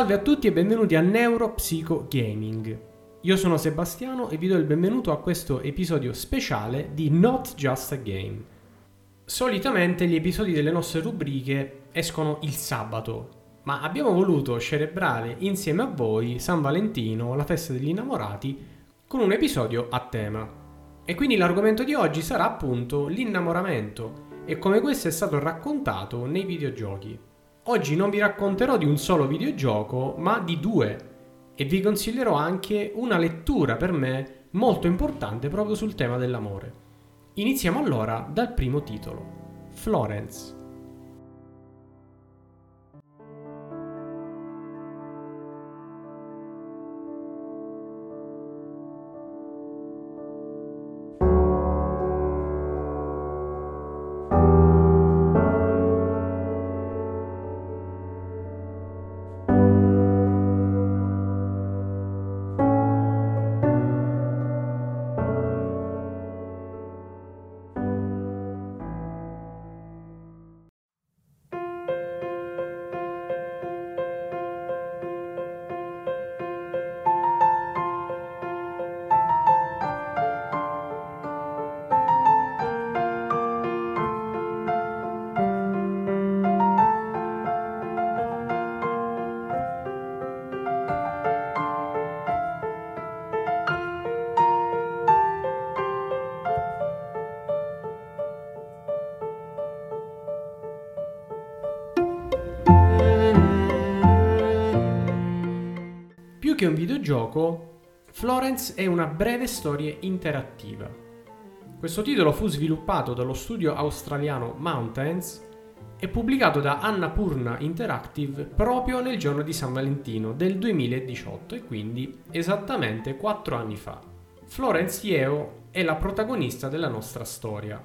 Salve a tutti e benvenuti a Neuropsico Gaming. Io sono Sebastiano e vi do il benvenuto a questo episodio speciale di Not Just a Game. Solitamente gli episodi delle nostre rubriche escono il sabato, ma abbiamo voluto celebrare insieme a voi San Valentino, la festa degli innamorati, con un episodio a tema. E quindi l'argomento di oggi sarà appunto l'innamoramento e come questo è stato raccontato nei videogiochi. Oggi non vi racconterò di un solo videogioco, ma di due e vi consiglierò anche una lettura per me molto importante proprio sul tema dell'amore. Iniziamo allora dal primo titolo, Florence. Che un videogioco, Florence è una breve storia interattiva. Questo titolo fu sviluppato dallo studio australiano Mountains e pubblicato da Annapurna Interactive proprio nel giorno di San Valentino del 2018 e quindi esattamente 4 anni fa. Florence Yeo è la protagonista della nostra storia,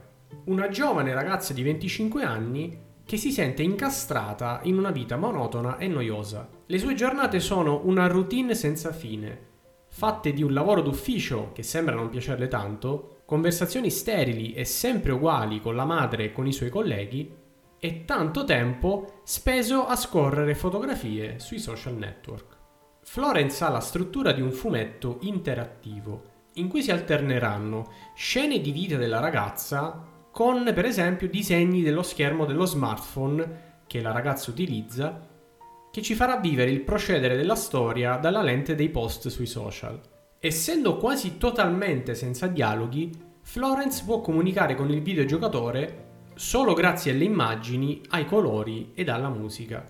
una giovane ragazza di 25 anni che si sente incastrata in una vita monotona e noiosa. Le sue giornate sono una routine senza fine, fatte di un lavoro d'ufficio che sembra non piacerle tanto, conversazioni sterili e sempre uguali con la madre e con i suoi colleghi, e tanto tempo speso a scorrere fotografie sui social network. Florence ha la struttura di un fumetto interattivo, in cui si alterneranno scene di vita della ragazza con per esempio disegni dello schermo dello smartphone che la ragazza utilizza, che ci farà vivere il procedere della storia dalla lente dei post sui social. Essendo quasi totalmente senza dialoghi, Florence può comunicare con il videogiocatore solo grazie alle immagini, ai colori ed alla musica.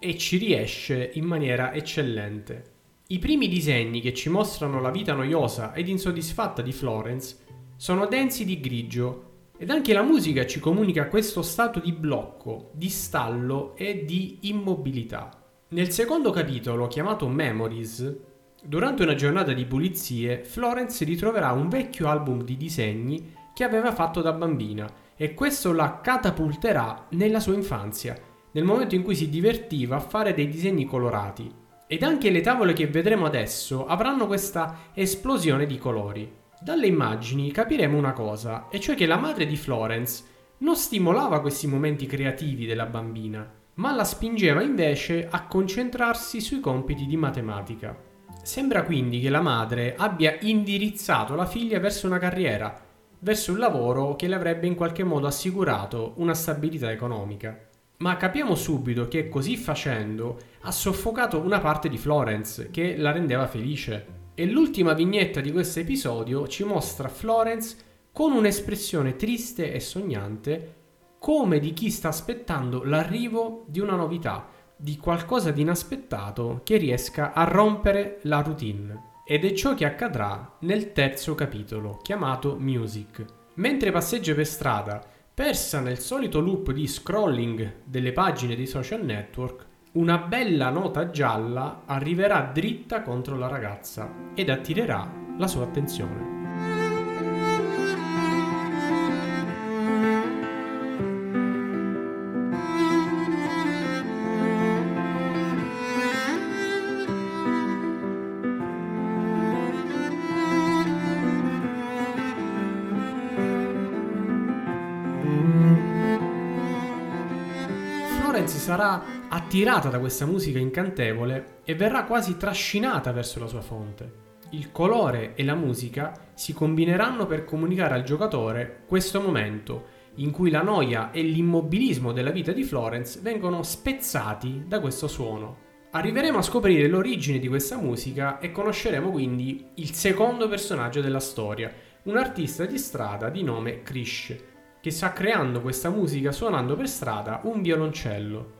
E ci riesce in maniera eccellente. I primi disegni che ci mostrano la vita noiosa ed insoddisfatta di Florence sono densi di grigio ed anche la musica ci comunica questo stato di blocco, di stallo e di immobilità. Nel secondo capitolo, chiamato Memories, durante una giornata di pulizie, Florence ritroverà un vecchio album di disegni che aveva fatto da bambina e questo la catapulterà nella sua infanzia, nel momento in cui si divertiva a fare dei disegni colorati. Ed anche le tavole che vedremo adesso avranno questa esplosione di colori. Dalle immagini capiremo una cosa, e cioè che la madre di Florence non stimolava questi momenti creativi della bambina, ma la spingeva invece a concentrarsi sui compiti di matematica. Sembra quindi che la madre abbia indirizzato la figlia verso una carriera, verso un lavoro che le avrebbe in qualche modo assicurato una stabilità economica. Ma capiamo subito che così facendo ha soffocato una parte di Florence che la rendeva felice. E l'ultima vignetta di questo episodio ci mostra Florence con un'espressione triste e sognante, come di chi sta aspettando l'arrivo di una novità, di qualcosa di inaspettato che riesca a rompere la routine. Ed è ciò che accadrà nel terzo capitolo, chiamato Music. Mentre passeggia per strada, persa nel solito loop di scrolling delle pagine dei social network, una bella nota gialla arriverà dritta contro la ragazza ed attirerà la sua attenzione. Florence sarà attirata da questa musica incantevole e verrà quasi trascinata verso la sua fonte. Il colore e la musica si combineranno per comunicare al giocatore questo momento in cui la noia e l'immobilismo della vita di Florence vengono spezzati da questo suono. Arriveremo a scoprire l'origine di questa musica e conosceremo quindi il secondo personaggio della storia, un artista di strada di nome Krish, che sta creando questa musica suonando per strada un violoncello.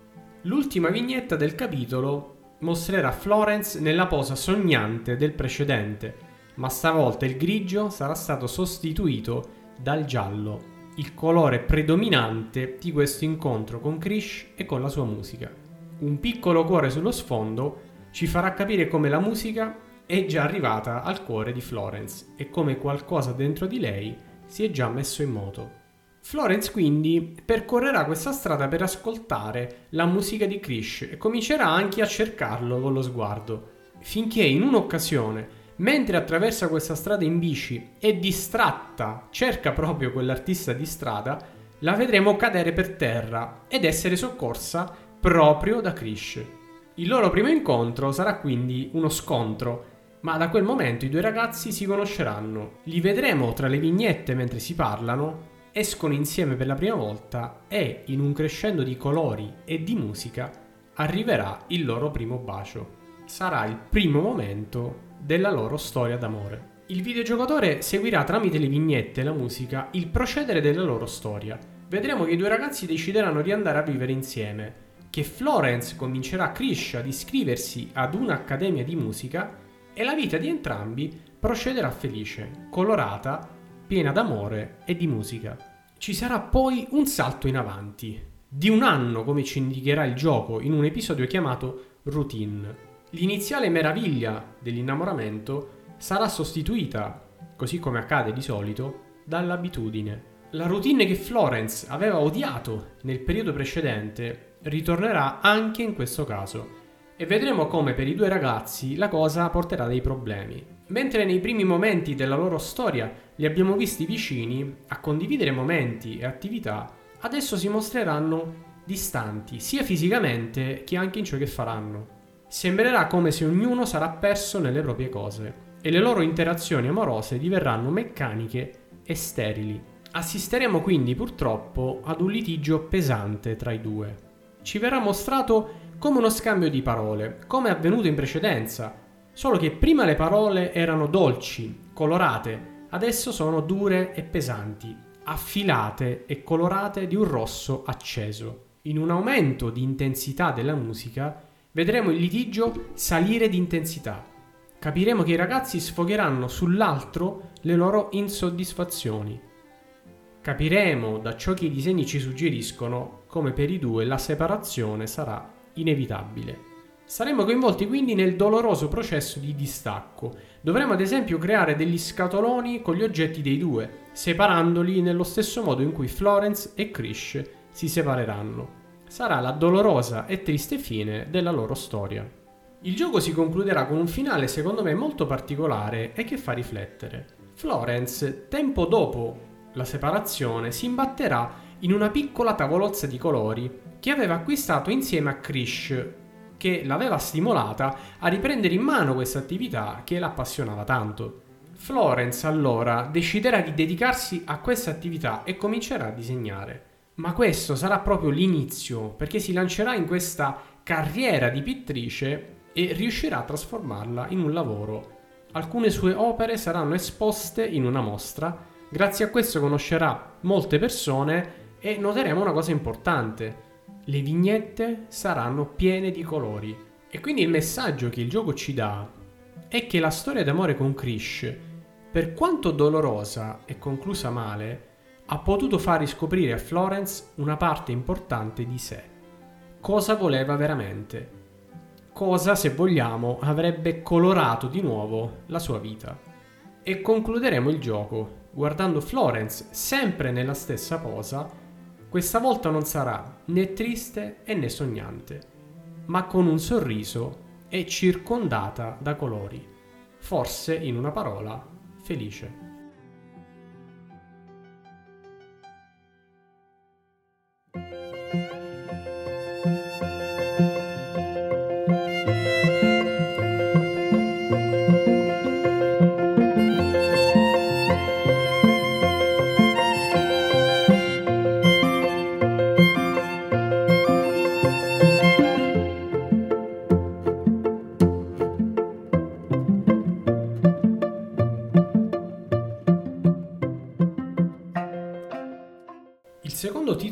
L'ultima vignetta del capitolo mostrerà Florence nella posa sognante del precedente, ma stavolta il grigio sarà stato sostituito dal giallo il colore predominante di questo incontro con Krish e con la sua musica. Un piccolo cuore sullo sfondo ci farà capire come la musica è già arrivata al cuore di Florence e come qualcosa dentro di lei si è già messo in moto. Florence quindi percorrerà questa strada per ascoltare la musica di Krish e comincerà anche a cercarlo con lo sguardo, finché in un'occasione Mentre attraversa questa strada in bici e distratta cerca proprio quell'artista di strada, la vedremo cadere per terra ed essere soccorsa proprio da Krish. Il loro primo incontro sarà quindi uno scontro, ma da quel momento i due ragazzi si conosceranno. Li vedremo tra le vignette mentre si parlano, escono insieme per la prima volta e, in un crescendo di colori e di musica, arriverà il loro primo bacio. Sarà il primo momento della loro storia d'amore. Il videogiocatore seguirà tramite le vignette e la musica il procedere della loro storia. Vedremo che i due ragazzi decideranno di andare a vivere insieme, che Florence convincerà Krish ad iscriversi ad un'accademia di musica e la vita di entrambi procederà felice, colorata, piena d'amore e di musica. Ci sarà poi un salto in avanti, di un anno come ci indicherà il gioco in un episodio chiamato Routine. L'iniziale meraviglia dell'innamoramento sarà sostituita, così come accade di solito, dall'abitudine. La routine che Florence aveva odiato nel periodo precedente ritornerà anche in questo caso e vedremo come per i due ragazzi la cosa porterà dei problemi. Mentre nei primi momenti della loro storia li abbiamo visti vicini a condividere momenti e attività, adesso si mostreranno distanti sia fisicamente che anche in ciò che faranno sembrerà come se ognuno sarà perso nelle proprie cose e le loro interazioni amorose diverranno meccaniche e sterili. Assisteremo quindi purtroppo ad un litigio pesante tra i due. Ci verrà mostrato come uno scambio di parole, come avvenuto in precedenza, solo che prima le parole erano dolci, colorate, adesso sono dure e pesanti, affilate e colorate di un rosso acceso. In un aumento di intensità della musica Vedremo il litigio salire di intensità. Capiremo che i ragazzi sfogheranno sull'altro le loro insoddisfazioni. Capiremo da ciò che i disegni ci suggeriscono come per i due la separazione sarà inevitabile. Saremo coinvolti quindi nel doloroso processo di distacco. Dovremo ad esempio creare degli scatoloni con gli oggetti dei due, separandoli nello stesso modo in cui Florence e Krish si separeranno sarà la dolorosa e triste fine della loro storia. Il gioco si concluderà con un finale secondo me molto particolare e che fa riflettere. Florence, tempo dopo la separazione, si imbatterà in una piccola tavolozza di colori che aveva acquistato insieme a Krish, che l'aveva stimolata a riprendere in mano questa attività che l'appassionava tanto. Florence allora deciderà di dedicarsi a questa attività e comincerà a disegnare. Ma questo sarà proprio l'inizio, perché si lancerà in questa carriera di pittrice e riuscirà a trasformarla in un lavoro. Alcune sue opere saranno esposte in una mostra, grazie a questo conoscerà molte persone e noteremo una cosa importante. Le vignette saranno piene di colori. E quindi il messaggio che il gioco ci dà è che la storia d'amore con Krish, per quanto dolorosa e conclusa male, ha potuto far riscoprire a Florence una parte importante di sé. Cosa voleva veramente? Cosa, se vogliamo, avrebbe colorato di nuovo la sua vita? E concluderemo il gioco guardando Florence sempre nella stessa posa. Questa volta non sarà né triste né sognante, ma con un sorriso e circondata da colori. Forse, in una parola, felice.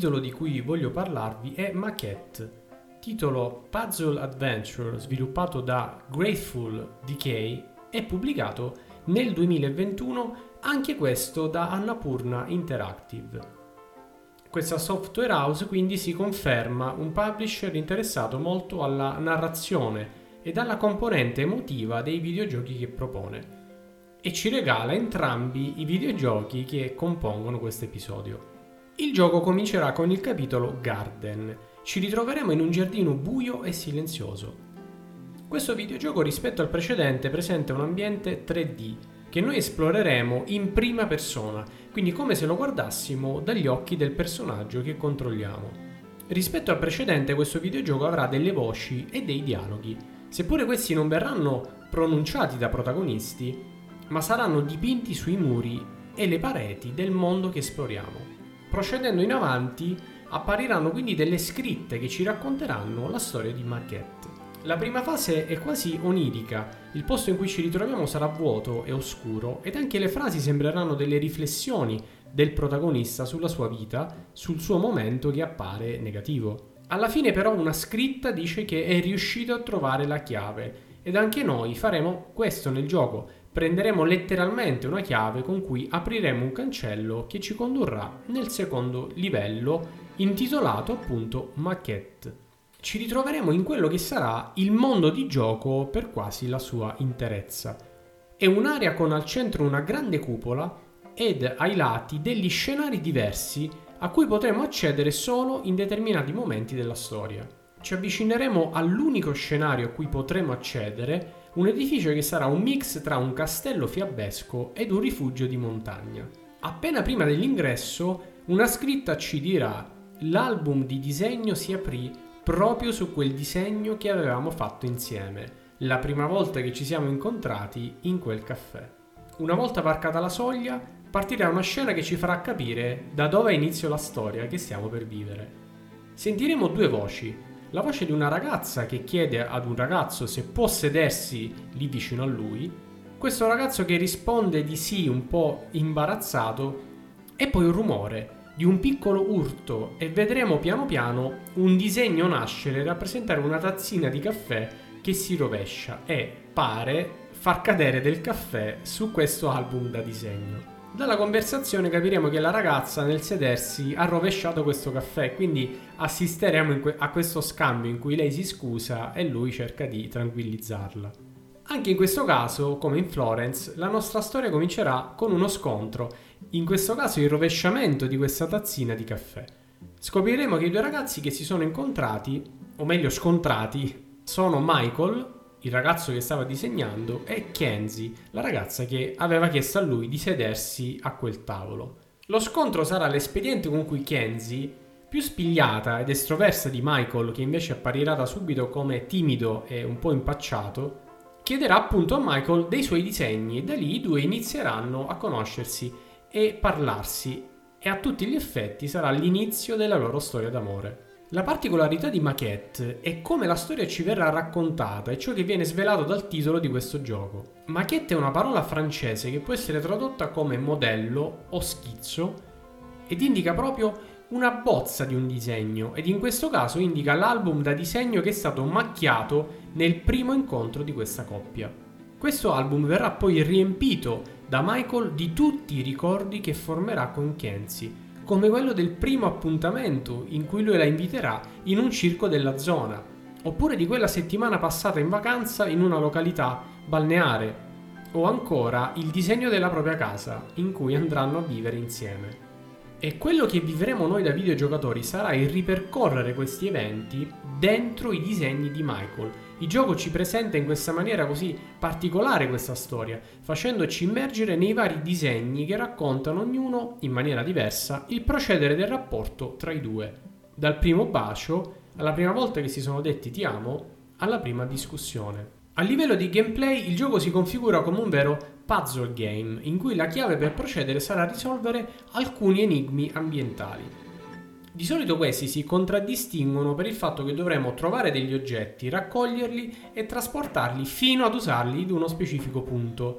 Titolo di cui voglio parlarvi è Maquette, titolo Puzzle Adventure sviluppato da Grateful Decay e pubblicato nel 2021 anche questo da Annapurna Interactive. Questa software house quindi si conferma un publisher interessato molto alla narrazione ed alla componente emotiva dei videogiochi che propone e ci regala entrambi i videogiochi che compongono questo episodio. Il gioco comincerà con il capitolo Garden. Ci ritroveremo in un giardino buio e silenzioso. Questo videogioco rispetto al precedente presenta un ambiente 3D che noi esploreremo in prima persona, quindi come se lo guardassimo dagli occhi del personaggio che controlliamo. Rispetto al precedente questo videogioco avrà delle voci e dei dialoghi, seppure questi non verranno pronunciati da protagonisti, ma saranno dipinti sui muri e le pareti del mondo che esploriamo. Procedendo in avanti, appariranno quindi delle scritte che ci racconteranno la storia di Marquette. La prima fase è quasi onirica, il posto in cui ci ritroviamo sarà vuoto e oscuro ed anche le frasi sembreranno delle riflessioni del protagonista sulla sua vita, sul suo momento che appare negativo. Alla fine però una scritta dice che è riuscito a trovare la chiave ed anche noi faremo questo nel gioco, prenderemo letteralmente una chiave con cui apriremo un cancello che ci condurrà nel secondo livello intitolato appunto Maquette. Ci ritroveremo in quello che sarà il mondo di gioco per quasi la sua interezza. È un'area con al centro una grande cupola ed ai lati degli scenari diversi a cui potremo accedere solo in determinati momenti della storia. Ci avvicineremo all'unico scenario a cui potremo accedere un edificio che sarà un mix tra un castello fiabesco ed un rifugio di montagna. Appena prima dell'ingresso, una scritta ci dirà l'album di disegno si aprì proprio su quel disegno che avevamo fatto insieme, la prima volta che ci siamo incontrati in quel caffè. Una volta varcata la soglia, partirà una scena che ci farà capire da dove inizia la storia che stiamo per vivere. Sentiremo due voci, la voce di una ragazza che chiede ad un ragazzo se può sedersi lì vicino a lui, questo ragazzo che risponde di sì un po' imbarazzato e poi un rumore di un piccolo urto e vedremo piano piano un disegno nascere e rappresentare una tazzina di caffè che si rovescia e pare far cadere del caffè su questo album da disegno. Dalla conversazione capiremo che la ragazza nel sedersi ha rovesciato questo caffè, quindi assisteremo que- a questo scambio in cui lei si scusa e lui cerca di tranquillizzarla. Anche in questo caso, come in Florence, la nostra storia comincerà con uno scontro, in questo caso il rovesciamento di questa tazzina di caffè. Scopriremo che i due ragazzi che si sono incontrati, o meglio scontrati, sono Michael, il ragazzo che stava disegnando, e Kenzie, la ragazza che aveva chiesto a lui di sedersi a quel tavolo. Lo scontro sarà l'espediente con cui Kenzie, più spigliata ed estroversa di Michael, che invece apparirà da subito come timido e un po' impacciato, chiederà appunto a Michael dei suoi disegni e da lì i due inizieranno a conoscersi e parlarsi e a tutti gli effetti sarà l'inizio della loro storia d'amore. La particolarità di Maquette è come la storia ci verrà raccontata e ciò che viene svelato dal titolo di questo gioco. Maquette è una parola francese che può essere tradotta come modello o schizzo ed indica proprio una bozza di un disegno ed in questo caso indica l'album da disegno che è stato macchiato nel primo incontro di questa coppia. Questo album verrà poi riempito da Michael di tutti i ricordi che formerà con Kenzie come quello del primo appuntamento in cui lui la inviterà in un circo della zona, oppure di quella settimana passata in vacanza in una località balneare, o ancora il disegno della propria casa in cui andranno a vivere insieme. E quello che vivremo noi da videogiocatori sarà il ripercorrere questi eventi dentro i disegni di Michael. Il gioco ci presenta in questa maniera così particolare questa storia, facendoci immergere nei vari disegni che raccontano ognuno, in maniera diversa, il procedere del rapporto tra i due. Dal primo bacio, alla prima volta che si sono detti ti amo, alla prima discussione. A livello di gameplay il gioco si configura come un vero puzzle game in cui la chiave per procedere sarà risolvere alcuni enigmi ambientali. Di solito questi si contraddistinguono per il fatto che dovremo trovare degli oggetti, raccoglierli e trasportarli fino ad usarli ad uno specifico punto.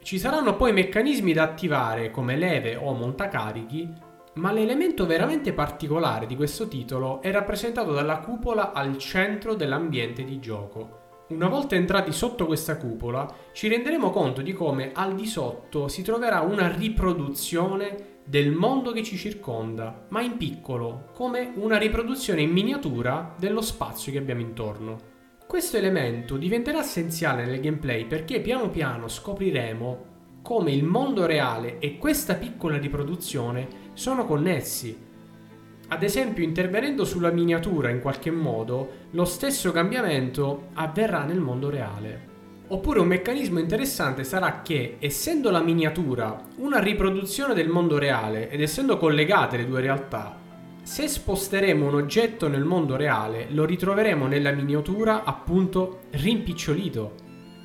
Ci saranno poi meccanismi da attivare come leve o montacarichi Ma l'elemento veramente particolare di questo titolo è rappresentato dalla cupola al centro dell'ambiente di gioco. Una volta entrati sotto questa cupola, ci renderemo conto di come al di sotto si troverà una riproduzione del mondo che ci circonda, ma in piccolo, come una riproduzione in miniatura dello spazio che abbiamo intorno. Questo elemento diventerà essenziale nel gameplay perché piano piano scopriremo come il mondo reale e questa piccola riproduzione sono connessi. Ad esempio, intervenendo sulla miniatura in qualche modo, lo stesso cambiamento avverrà nel mondo reale. Oppure un meccanismo interessante sarà che, essendo la miniatura una riproduzione del mondo reale ed essendo collegate le due realtà, se sposteremo un oggetto nel mondo reale, lo ritroveremo nella miniatura appunto rimpicciolito.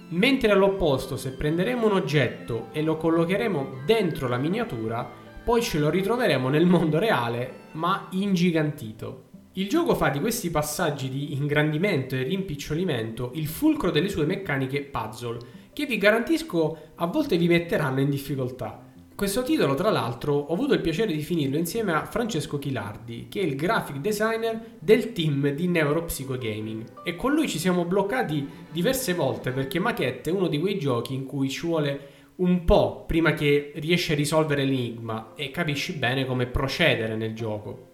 Mentre all'opposto, se prenderemo un oggetto e lo collocheremo dentro la miniatura, poi ce lo ritroveremo nel mondo reale, ma ingigantito. Il gioco fa di questi passaggi di ingrandimento e rimpicciolimento il fulcro delle sue meccaniche puzzle, che vi garantisco a volte vi metteranno in difficoltà. Questo titolo, tra l'altro, ho avuto il piacere di finirlo insieme a Francesco Chilardi, che è il graphic designer del team di Neuropsycho Gaming. E con lui ci siamo bloccati diverse volte perché Maquette è uno di quei giochi in cui ci vuole un po' prima che riesci a risolvere l'enigma e capisci bene come procedere nel gioco.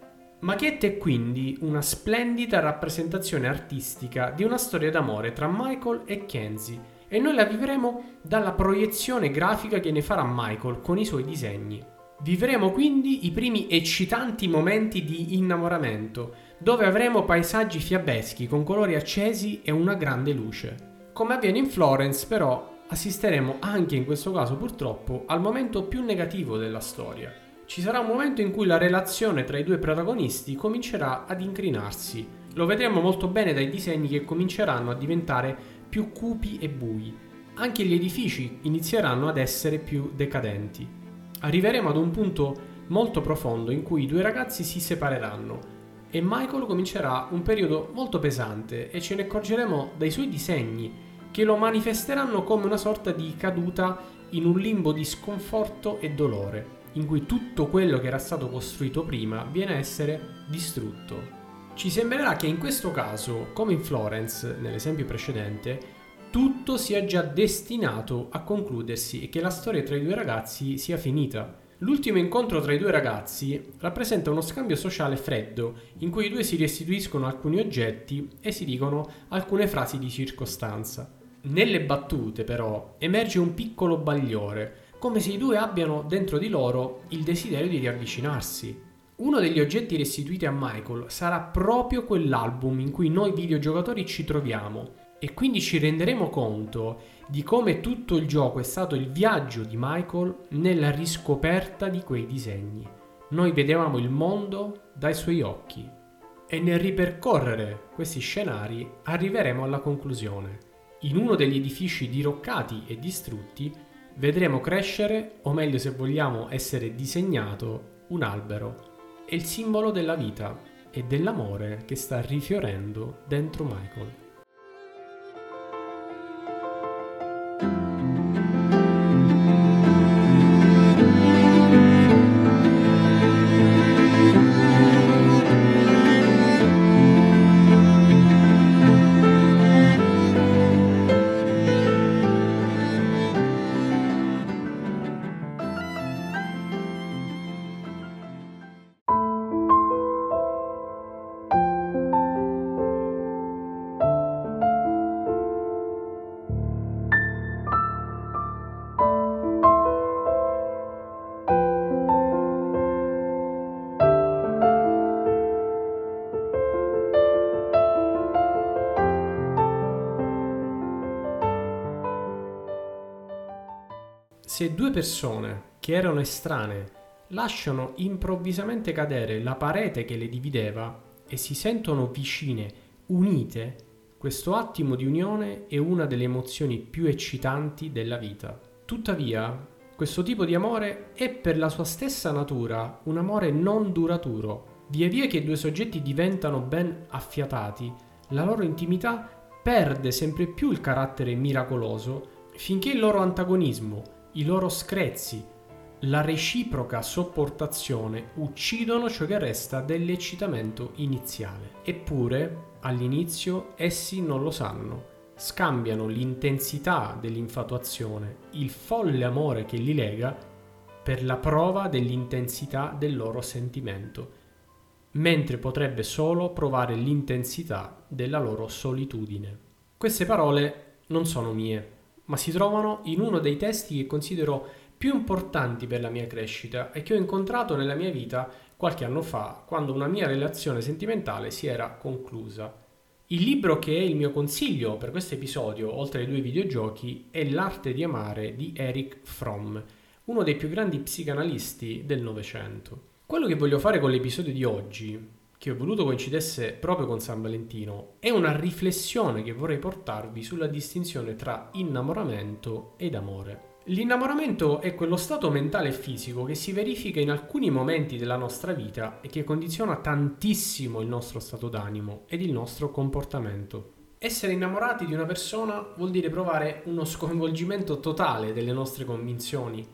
Maquette è quindi una splendida rappresentazione artistica di una storia d'amore tra Michael e Kenzie e noi la vivremo dalla proiezione grafica che ne farà Michael con i suoi disegni. Vivremo quindi i primi eccitanti momenti di innamoramento, dove avremo paesaggi fiabeschi con colori accesi e una grande luce. Come avviene in Florence, però, assisteremo anche in questo caso purtroppo al momento più negativo della storia. Ci sarà un momento in cui la relazione tra i due protagonisti comincerà ad incrinarsi. Lo vedremo molto bene dai disegni che cominceranno a diventare più cupi e bui. Anche gli edifici inizieranno ad essere più decadenti. Arriveremo ad un punto molto profondo in cui i due ragazzi si separeranno e Michael comincerà un periodo molto pesante e ce ne accorgeremo dai suoi disegni che lo manifesteranno come una sorta di caduta in un limbo di sconforto e dolore, in cui tutto quello che era stato costruito prima viene a essere distrutto. Ci sembrerà che in questo caso, come in Florence, nell'esempio precedente, tutto sia già destinato a concludersi e che la storia tra i due ragazzi sia finita. L'ultimo incontro tra i due ragazzi rappresenta uno scambio sociale freddo, in cui i due si restituiscono alcuni oggetti e si dicono alcune frasi di circostanza. Nelle battute, però, emerge un piccolo bagliore, come se i due abbiano dentro di loro il desiderio di riavvicinarsi. Uno degli oggetti restituiti a Michael sarà proprio quell'album in cui noi videogiocatori ci troviamo e quindi ci renderemo conto di come tutto il gioco è stato il viaggio di Michael nella riscoperta di quei disegni. Noi vedevamo il mondo dai suoi occhi e nel ripercorrere questi scenari arriveremo alla conclusione. In uno degli edifici diroccati e distrutti vedremo crescere, o meglio se vogliamo essere disegnato, un albero è il simbolo della vita e dell'amore che sta rifiorendo dentro Michael. Se due persone che erano estranee lasciano improvvisamente cadere la parete che le divideva e si sentono vicine, unite, questo attimo di unione è una delle emozioni più eccitanti della vita. Tuttavia, questo tipo di amore è per la sua stessa natura un amore non duraturo. Via via che i due soggetti diventano ben affiatati, la loro intimità perde sempre più il carattere miracoloso finché il loro antagonismo i loro screzi, la reciproca sopportazione uccidono ciò che resta dell'eccitamento iniziale. Eppure, all'inizio, essi non lo sanno. Scambiano l'intensità dell'infatuazione, il folle amore che li lega, per la prova dell'intensità del loro sentimento, mentre potrebbe solo provare l'intensità della loro solitudine. Queste parole non sono mie, ma si trovano in uno dei testi che considero più importanti per la mia crescita e che ho incontrato nella mia vita qualche anno fa, quando una mia relazione sentimentale si era conclusa. Il libro che è il mio consiglio per questo episodio, oltre ai due videogiochi, è L'arte di amare di Eric Fromm, uno dei più grandi psicanalisti del Novecento. Quello che voglio fare con l'episodio di oggi, che ho voluto coincidesse proprio con San Valentino, è una riflessione che vorrei portarvi sulla distinzione tra innamoramento ed amore. L'innamoramento è quello stato mentale e fisico che si verifica in alcuni momenti della nostra vita e che condiziona tantissimo il nostro stato d'animo ed il nostro comportamento. Essere innamorati di una persona vuol dire provare uno sconvolgimento totale delle nostre convinzioni,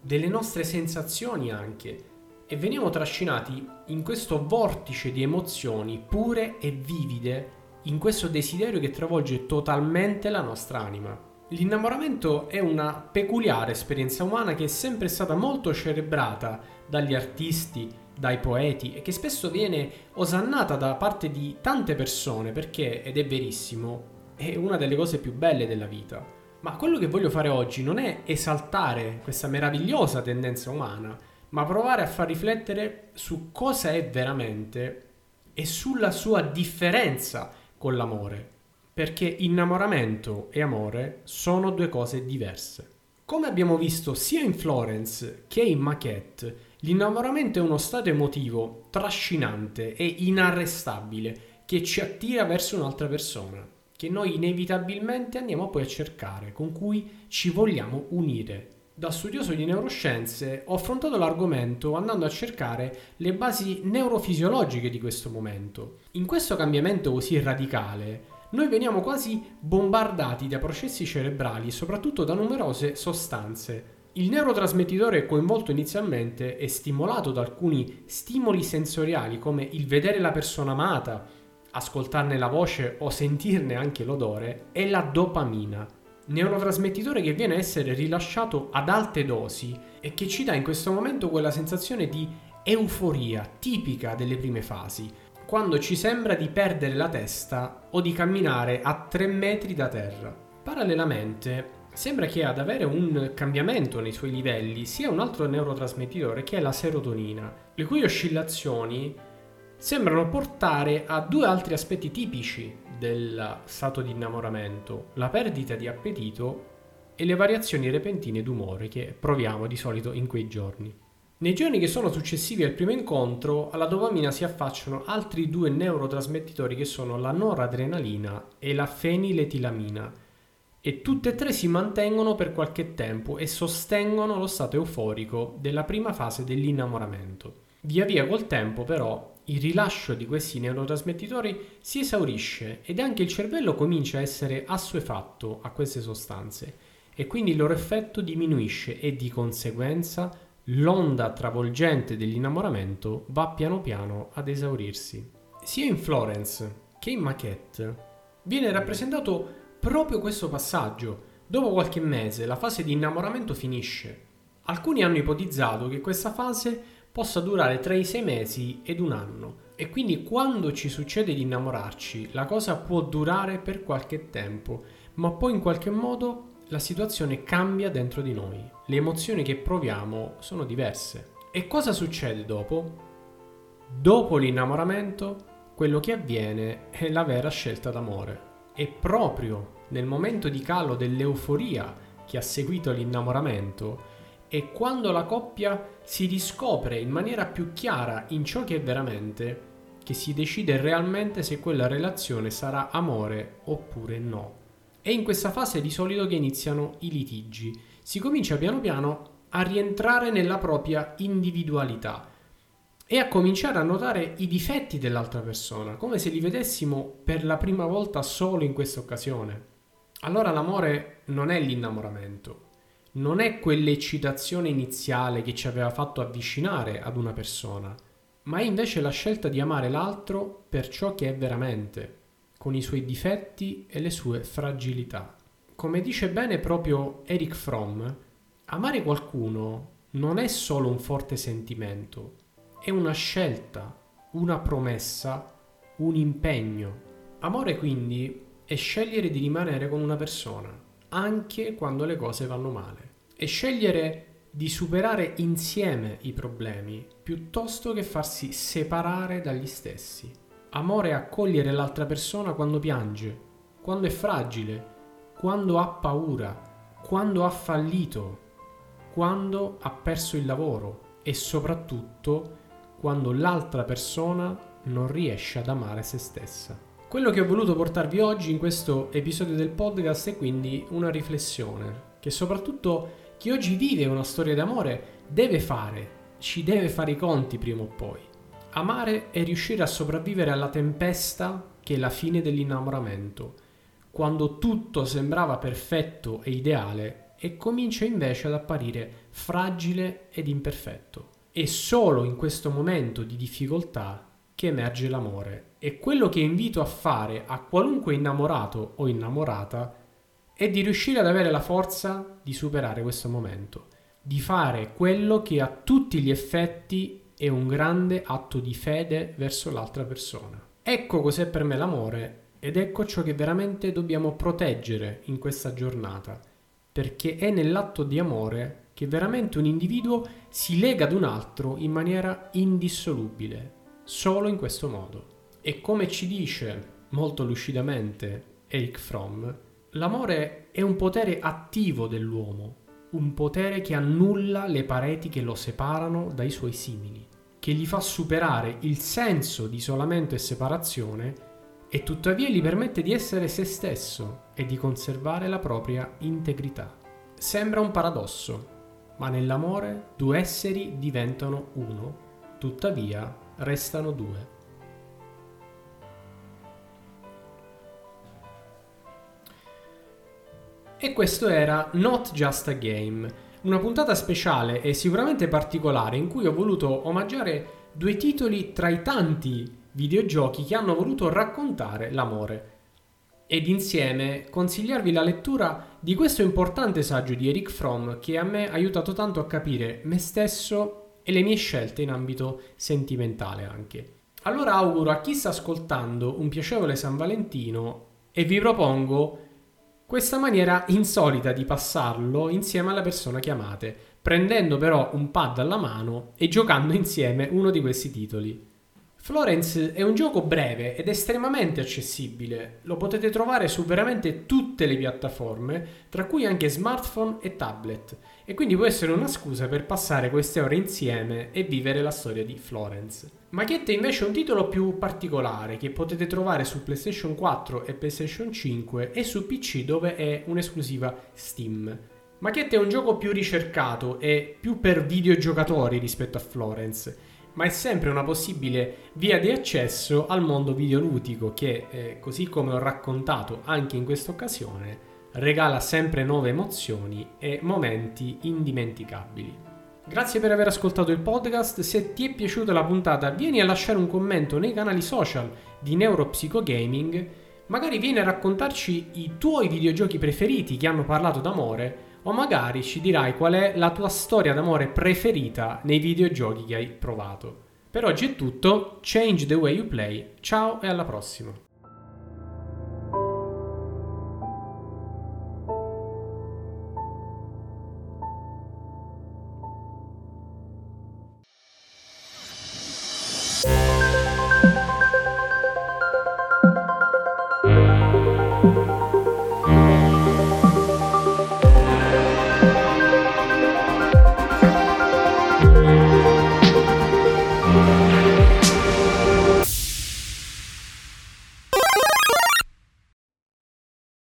delle nostre sensazioni anche, e veniamo trascinati in questo vortice di emozioni pure e vivide, in questo desiderio che travolge totalmente la nostra anima. L'innamoramento è una peculiare esperienza umana che è sempre stata molto celebrata dagli artisti, dai poeti e che spesso viene osannata da parte di tante persone perché, ed è verissimo, è una delle cose più belle della vita. Ma quello che voglio fare oggi non è esaltare questa meravigliosa tendenza umana, ma provare a far riflettere su cosa è veramente e sulla sua differenza con l'amore perché innamoramento e amore sono due cose diverse. Come abbiamo visto sia in Florence che in Maquette, l'innamoramento è uno stato emotivo trascinante e inarrestabile che ci attira verso un'altra persona, che noi inevitabilmente andiamo poi a cercare, con cui ci vogliamo unire. Da studioso di neuroscienze ho affrontato l'argomento andando a cercare le basi neurofisiologiche di questo momento. In questo cambiamento così radicale, noi veniamo quasi bombardati da processi cerebrali e soprattutto da numerose sostanze. Il neurotrasmettitore coinvolto inizialmente è stimolato da alcuni stimoli sensoriali come il vedere la persona amata, ascoltarne la voce o sentirne anche l'odore, è la dopamina, neurotrasmettitore che viene a essere rilasciato ad alte dosi e che ci dà in questo momento quella sensazione di euforia tipica delle prime fasi, quando ci sembra di perdere la testa o di camminare a 3 metri da terra. Parallelamente, sembra che ad avere un cambiamento nei suoi livelli sia un altro neurotrasmettitore che è la serotonina, le cui oscillazioni sembrano portare a due altri aspetti tipici del stato di innamoramento, la perdita di appetito e le variazioni repentine d'umore che proviamo di solito in quei giorni. Nei giorni che sono successivi al primo incontro, alla dopamina si affacciano altri due neurotrasmettitori che sono la noradrenalina e la feniletilamina e tutte e tre si mantengono per qualche tempo e sostengono lo stato euforico della prima fase dell'innamoramento. Via via col tempo però il rilascio di questi neurotrasmettitori si esaurisce ed anche il cervello comincia a essere assuefatto a queste sostanze e quindi il loro effetto diminuisce e di conseguenza l'onda travolgente dell'innamoramento va piano piano ad esaurirsi. Sia in Florence che in Maquette viene rappresentato proprio questo passaggio. Dopo qualche mese la fase di innamoramento finisce. Alcuni hanno ipotizzato che questa fase possa durare tra i sei mesi ed un anno e quindi quando ci succede di innamorarci la cosa può durare per qualche tempo, ma poi in qualche modo la situazione cambia dentro di noi, le emozioni che proviamo sono diverse. E cosa succede dopo? Dopo l'innamoramento, quello che avviene è la vera scelta d'amore. E proprio nel momento di calo dell'euforia che ha seguito l'innamoramento, e quando la coppia si riscopre in maniera più chiara in ciò che è veramente, che si decide realmente se quella relazione sarà amore oppure no. È in questa fase di solito che iniziano i litigi. Si comincia piano piano a rientrare nella propria individualità e a cominciare a notare i difetti dell'altra persona, come se li vedessimo per la prima volta solo in questa occasione. Allora l'amore non è l'innamoramento, non è quell'eccitazione iniziale che ci aveva fatto avvicinare ad una persona, ma è invece la scelta di amare l'altro per ciò che è veramente, con i suoi difetti e le sue fragilità. Come dice bene proprio Eric Fromm, amare qualcuno non è solo un forte sentimento, è una scelta, una promessa, un impegno. Amore quindi è scegliere di rimanere con una persona, anche quando le cose vanno male. È scegliere di superare insieme i problemi piuttosto che farsi separare dagli stessi. Amore è accogliere l'altra persona quando piange, quando è fragile, quando ha paura, quando ha fallito, quando ha perso il lavoro e soprattutto quando l'altra persona non riesce ad amare se stessa. Quello che ho voluto portarvi oggi in questo episodio del podcast è quindi una riflessione che soprattutto chi oggi vive una storia d'amore deve fare, ci deve fare i conti prima o poi. Amare è riuscire a sopravvivere alla tempesta che è la fine dell'innamoramento, quando tutto sembrava perfetto e ideale e comincia invece ad apparire fragile ed imperfetto. È solo in questo momento di difficoltà che emerge l'amore e quello che invito a fare a qualunque innamorato o innamorata è di riuscire ad avere la forza di superare questo momento, di fare quello che a tutti gli effetti è un grande atto di fede verso l'altra persona. Ecco cos'è per me l'amore ed ecco ciò che veramente dobbiamo proteggere in questa giornata, perché è nell'atto di amore che veramente un individuo si lega ad un altro in maniera indissolubile, solo in questo modo. E come ci dice molto lucidamente Eric Fromm, l'amore è un potere attivo dell'uomo, un potere che annulla le pareti che lo separano dai suoi simili, che gli fa superare il senso di isolamento e separazione e tuttavia gli permette di essere se stesso e di conservare la propria integrità. Sembra un paradosso, ma nell'amore due esseri diventano uno, tuttavia restano due. E questo era Not Just a Game, una puntata speciale e sicuramente particolare in cui ho voluto omaggiare due titoli tra i tanti videogiochi che hanno voluto raccontare l'amore ed insieme consigliarvi la lettura di questo importante saggio di Eric Fromm che a me ha aiutato tanto a capire me stesso e le mie scelte in ambito sentimentale anche. Allora auguro a chi sta ascoltando un piacevole San Valentino e vi propongo questa maniera insolita di passarlo insieme alla persona che amate, prendendo però un pad alla mano e giocando insieme uno di questi titoli. Florence è un gioco breve ed estremamente accessibile, lo potete trovare su veramente tutte le piattaforme, tra cui anche smartphone e tablet, e quindi può essere una scusa per passare queste ore insieme e vivere la storia di Florence. Machiette invece è un titolo più particolare che potete trovare su PlayStation 4 e PlayStation 5 e su PC dove è un'esclusiva Steam. Machiette è un gioco più ricercato e più per videogiocatori rispetto a Florence ma è sempre una possibile via di accesso al mondo videoludico che, eh, così come ho raccontato anche in questa occasione, regala sempre nuove emozioni e momenti indimenticabili. Grazie per aver ascoltato il podcast, se ti è piaciuta la puntata vieni a lasciare un commento nei canali social di Neuropsychogaming, magari vieni a raccontarci i tuoi videogiochi preferiti che hanno parlato d'amore o magari ci dirai qual è la tua storia d'amore preferita nei videogiochi che hai provato. Per oggi è tutto, change the way you play, ciao e alla prossima!